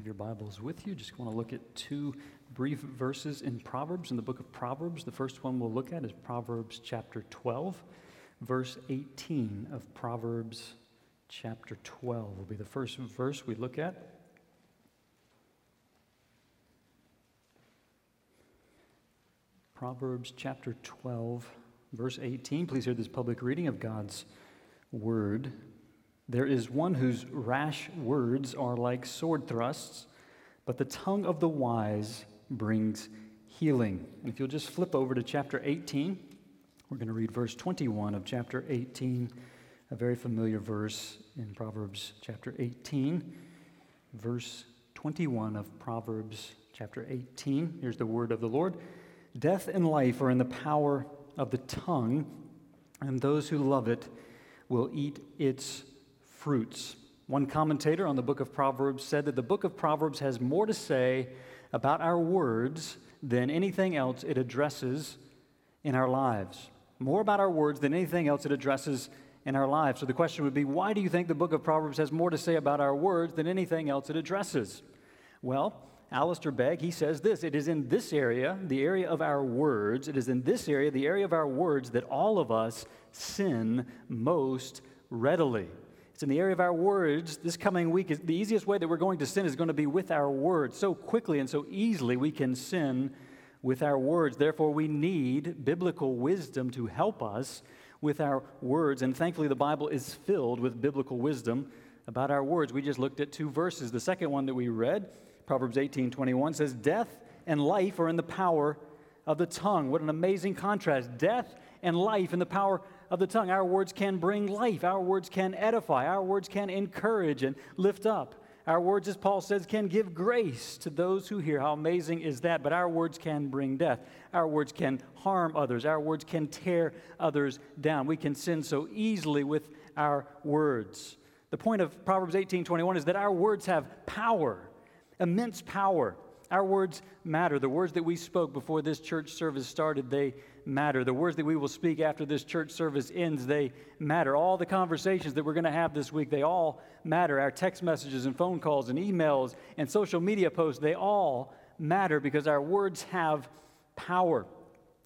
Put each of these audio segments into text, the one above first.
have your Bibles with you, just want to look at two brief verses in Proverbs, in the book of Proverbs. The first one we'll look at is Proverbs chapter 12, verse 18 of Proverbs chapter 12 will be the first verse we look at. Proverbs chapter 12, verse 18. Please hear this public reading of God's word. There is one whose rash words are like sword thrusts, but the tongue of the wise brings healing. And if you'll just flip over to chapter 18, we're going to read verse 21 of chapter 18, a very familiar verse in Proverbs chapter 18, verse 21 of Proverbs chapter 18. Here's the word of the Lord Death and life are in the power of the tongue, and those who love it will eat its fruits. One commentator on the book of Proverbs said that the book of Proverbs has more to say about our words than anything else it addresses in our lives. More about our words than anything else it addresses in our lives. So the question would be why do you think the book of Proverbs has more to say about our words than anything else it addresses? Well, Alistair Begg, he says this it is in this area, the area of our words, it is in this area, the area of our words, that all of us sin most readily. It's in the area of our words. This coming week is the easiest way that we're going to sin is going to be with our words. So quickly and so easily we can sin with our words. Therefore, we need biblical wisdom to help us with our words. And thankfully, the Bible is filled with biblical wisdom about our words. We just looked at two verses. The second one that we read, Proverbs 18 21, says, Death and life are in the power of the tongue. What an amazing contrast. Death and life in the power of the tongue. Our words can bring life, our words can edify, our words can encourage and lift up. Our words, as Paul says, can give grace to those who hear. How amazing is that? But our words can bring death. Our words can harm others. Our words can tear others down. We can sin so easily with our words. The point of Proverbs 18 21 is that our words have power, immense power. Our words matter. The words that we spoke before this church service started, they matter. The words that we will speak after this church service ends, they matter. All the conversations that we're going to have this week, they all matter. Our text messages and phone calls and emails and social media posts, they all matter because our words have power.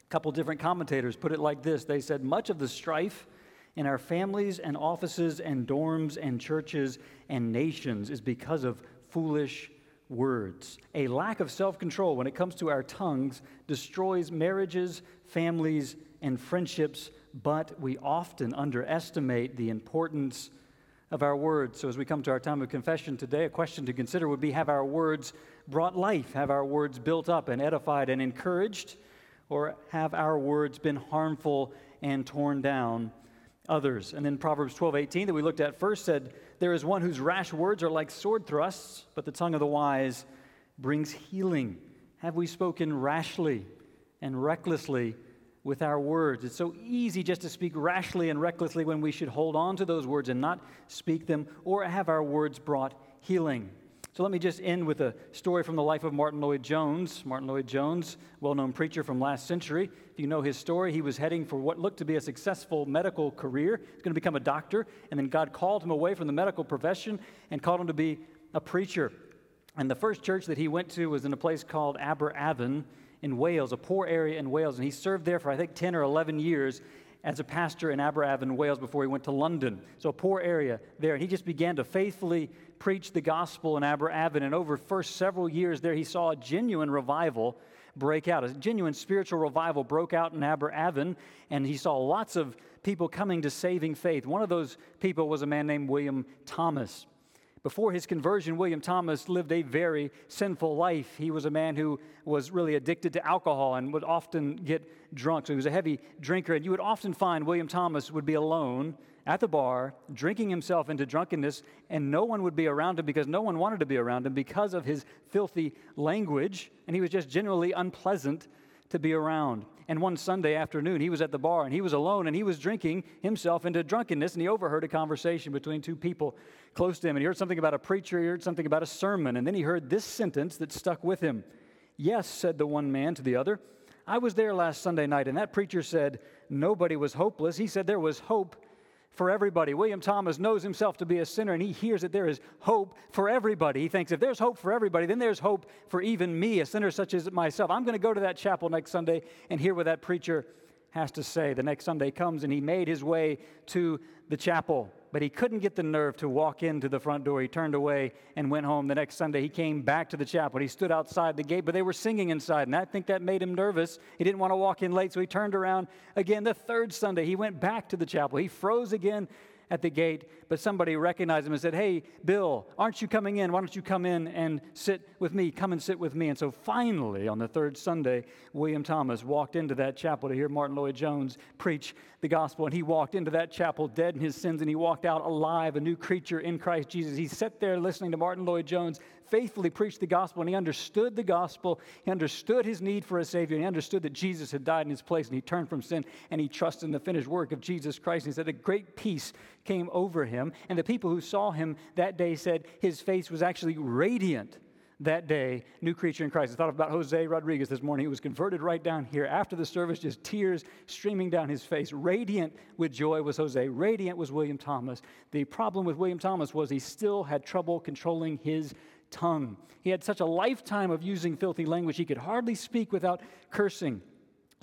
A couple different commentators put it like this they said, Much of the strife in our families and offices and dorms and churches and nations is because of foolish words. A lack of self control when it comes to our tongues destroys marriages, families, and friendships, but we often underestimate the importance of our words. So, as we come to our time of confession today, a question to consider would be Have our words brought life? Have our words built up and edified and encouraged? Or have our words been harmful and torn down others? And then Proverbs 12 18 that we looked at first said, There is one whose rash words are like sword thrusts, but the tongue of the wise brings healing. Have we spoken rashly and recklessly with our words. It's so easy just to speak rashly and recklessly when we should hold on to those words and not speak them or have our words brought healing. So let me just end with a story from the life of Martyn Lloyd-Jones. Martyn Lloyd-Jones, well known preacher from last century. If you know his story, he was heading for what looked to be a successful medical career. He's going to become a doctor, and then God called him away from the medical profession and called him to be a preacher. And the first church that he went to was in a place called Aberavon in Wales, a poor area in Wales, and he served there for I think 10 or 11 years as a pastor in Aberavon, Wales, before he went to London. So a poor area there. And he just began to faithfully preach the gospel in Aberavon. And over first several years there, he saw a genuine revival break out. A genuine spiritual revival broke out in Aberavon, and he saw lots of people coming to saving faith. One of those people was a man named William Thomas. Before his conversion, William Thomas lived a very sinful life. He was a man who was really addicted to alcohol and would often get drunk. So he was a heavy drinker. And you would often find William Thomas would be alone at the bar, drinking himself into drunkenness, and no one would be around him because no one wanted to be around him because of his filthy language. And he was just generally unpleasant to be around. And one Sunday afternoon, he was at the bar and he was alone and he was drinking himself into drunkenness. And he overheard a conversation between two people close to him. And he heard something about a preacher, he heard something about a sermon. And then he heard this sentence that stuck with him Yes, said the one man to the other. I was there last Sunday night, and that preacher said nobody was hopeless. He said there was hope for everybody. William Thomas knows himself to be a sinner and he hears that there is hope for everybody. He thinks if there's hope for everybody, then there's hope for even me, a sinner such as myself. I'm going to go to that chapel next Sunday and hear what that preacher has to say. The next Sunday comes and he made his way to the chapel but he couldn't get the nerve to walk into the front door. He turned away and went home. The next Sunday, he came back to the chapel. He stood outside the gate, but they were singing inside, and I think that made him nervous. He didn't want to walk in late, so he turned around again. The third Sunday, he went back to the chapel. He froze again at the gate, but somebody recognized him and said, Hey, Bill, aren't you coming in? Why don't you come in and sit with me? Come and sit with me. And so finally, on the third Sunday, William Thomas walked into that chapel to hear Martyn Lloyd-Jones preach the gospel. And he walked into that chapel dead in his sins, and he walked out alive, a new creature in Christ Jesus. He sat there listening to Martyn Lloyd-Jones faithfully preach the gospel, and he understood the gospel. He understood his need for a Savior, he understood that Jesus had died in his place, and he turned from sin, and he trusted in the finished work of Jesus Christ. And he said a great peace came over him, and the people who saw him that day said his face was actually radiant that day, new creature in Christ. I thought about Jose Rodriguez this morning. He was converted right down here after the service, just tears streaming down his face. Radiant with joy was Jose. Radiant was William Thomas. The problem with William Thomas was he still had trouble controlling his tongue. He had such a lifetime of using filthy language, he could hardly speak without cursing.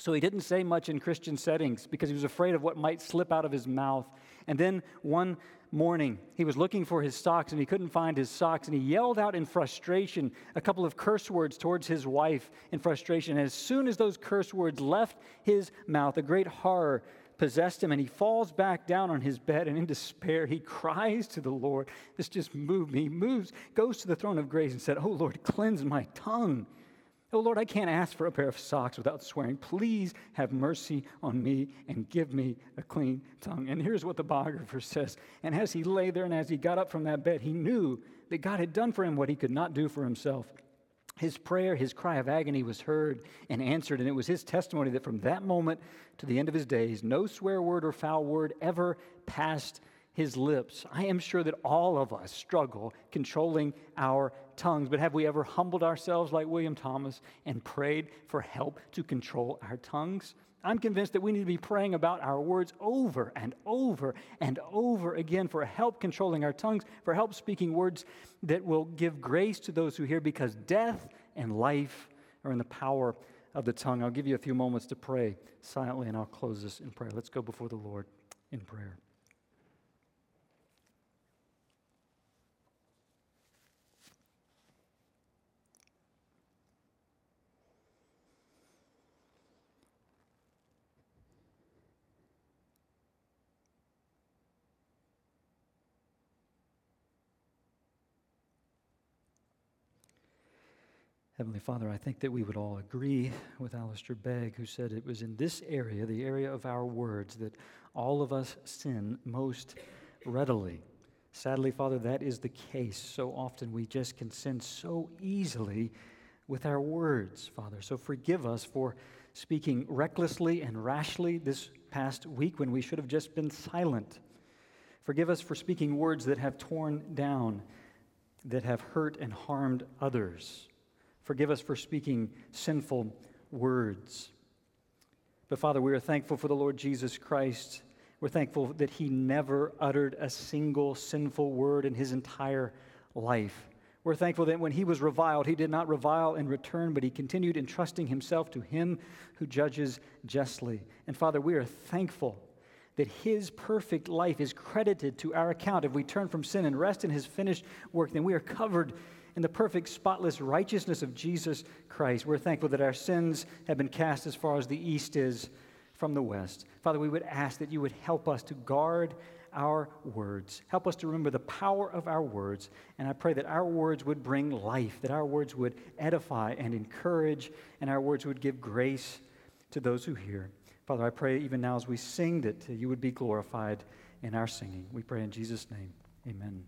So he didn't say much in Christian settings because he was afraid of what might slip out of his mouth. And then one morning, he was looking for his socks and he couldn't find his socks. And he yelled out in frustration a couple of curse words towards his wife in frustration. And as soon as those curse words left his mouth, a great horror possessed him, and he falls back down on his bed, and in despair, he cries to the Lord. This just moved me. He moves, goes to the throne of grace, and said, Oh Lord, cleanse my tongue. Oh Lord, I can't ask for a pair of socks without swearing. Please have mercy on me and give me a clean tongue. And here's what the biographer says. And as he lay there and as he got up from that bed, he knew that God had done for him what he could not do for himself. His prayer, his cry of agony was heard and answered, and it was his testimony that from that moment to the end of his days, no swear word or foul word ever passed his lips. I am sure that all of us struggle controlling our tongues, but have we ever humbled ourselves like William Thomas and prayed for help to control our tongues? I'm convinced that we need to be praying about our words over and over and over again for help controlling our tongues, for help speaking words that will give grace to those who hear, because death and life are in the power of the tongue. I'll give you a few moments to pray silently, and I'll close this in prayer. Let's go before the Lord in prayer. Heavenly Father, I think that we would all agree with Alistair Begg, who said it was in this area, the area of our words, that all of us sin most readily. Sadly, Father, that is the case. So often we just can sin so easily with our words, Father. So forgive us for speaking recklessly and rashly this past week when we should have just been silent. Forgive us for speaking words that have torn down, that have hurt and harmed others. Forgive us for speaking sinful words. But Father, we are thankful for the Lord Jesus Christ. We're thankful that he never uttered a single sinful word in his entire life. We're thankful that when he was reviled, he did not revile in return, but he continued entrusting himself to him who judges justly. And Father, we are thankful that his perfect life is credited to our account. If we turn from sin and rest in his finished work, then we are covered in the perfect, spotless righteousness of Jesus Christ. We're thankful that our sins have been cast as far as the east is from the west. Father, we would ask that you would help us to guard our words. Help us to remember the power of our words. And I pray that our words would bring life, that our words would edify and encourage, and our words would give grace to those who hear. Father, I pray even now as we sing that you would be glorified in our singing. We pray in Jesus' name. Amen.